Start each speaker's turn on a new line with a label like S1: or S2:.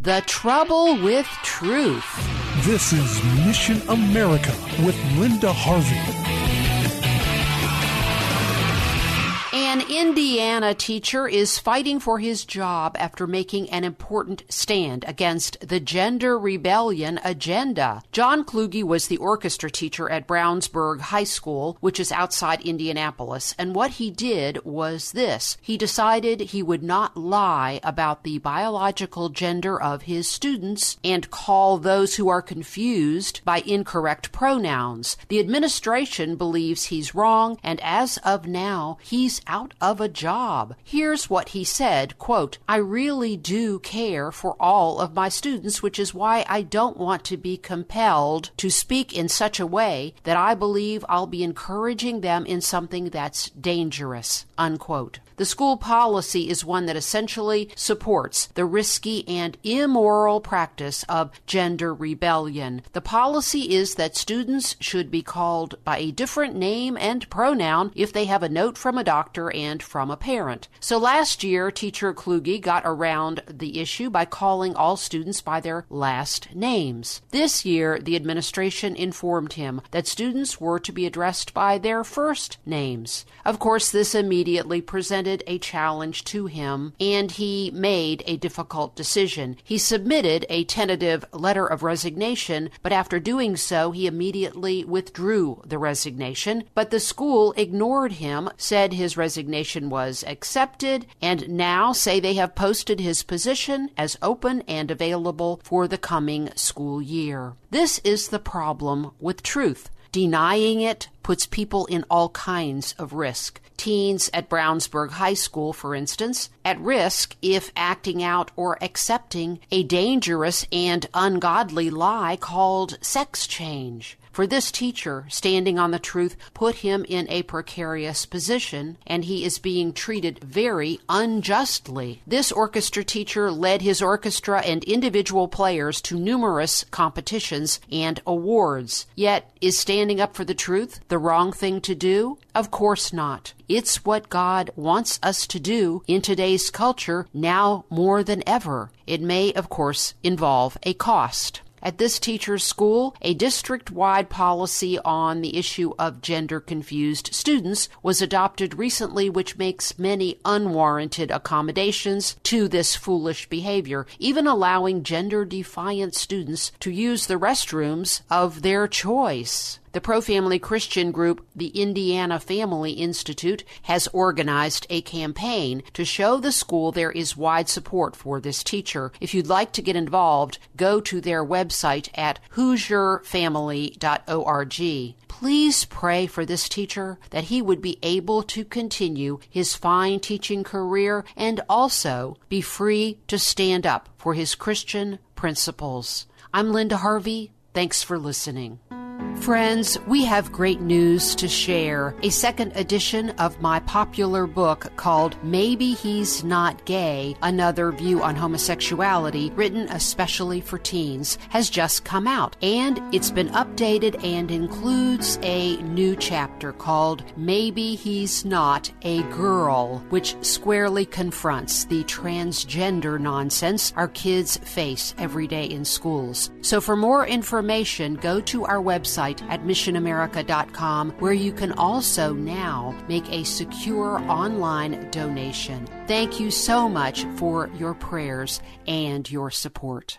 S1: The trouble with truth.
S2: This is Mission America with Linda Harvey.
S1: Indiana teacher is fighting for his job after making an important stand against the gender rebellion agenda. John Kluge was the orchestra teacher at Brownsburg High School, which is outside Indianapolis, and what he did was this. He decided he would not lie about the biological gender of his students and call those who are confused by incorrect pronouns. The administration believes he's wrong, and as of now, he's out out of a job. Here's what he said, quote, I really do care for all of my students, which is why I don't want to be compelled to speak in such a way that I believe I'll be encouraging them in something that's dangerous, unquote. The school policy is one that essentially supports the risky and immoral practice of gender rebellion. The policy is that students should be called by a different name and pronoun if they have a note from a doctor and from a parent. So last year, teacher Kluge got around the issue by calling all students by their last names. This year, the administration informed him that students were to be addressed by their first names. Of course, this immediately presented a challenge to him, and he made a difficult decision. He submitted a tentative letter of resignation, but after doing so, he immediately withdrew the resignation. But the school ignored him, said his resignation was accepted, and now say they have posted his position as open and available for the coming school year. This is the problem with truth. Denying it puts people in all kinds of risk. Teens at Brownsburg High School, for instance, at risk if acting out or accepting a dangerous and ungodly lie called sex change. For this teacher, standing on the truth put him in a precarious position, and he is being treated very unjustly. This orchestra teacher led his orchestra and individual players to numerous competitions and awards. Yet, is standing up for the truth the wrong thing to do? Of course not. It's what God wants us to do in today's culture now more than ever. It may, of course, involve a cost. At this teacher's school, a district wide policy on the issue of gender confused students was adopted recently, which makes many unwarranted accommodations to this foolish behavior, even allowing gender defiant students to use the restrooms of their choice. The pro family Christian group, the Indiana Family Institute, has organized a campaign to show the school there is wide support for this teacher. If you'd like to get involved, go to their website at HoosierFamily.org. Please pray for this teacher that he would be able to continue his fine teaching career and also be free to stand up for his Christian principles. I'm Linda Harvey. Thanks for listening. Friends, we have great news to share. A second edition of my popular book called Maybe He's Not Gay Another View on Homosexuality, written especially for teens, has just come out. And it's been updated and includes a new chapter called Maybe He's Not a Girl, which squarely confronts the transgender nonsense our kids face every day in schools. So for more information, go to our website website at missionamerica.com, where you can also now make a secure online donation. Thank you so much for your prayers and your support.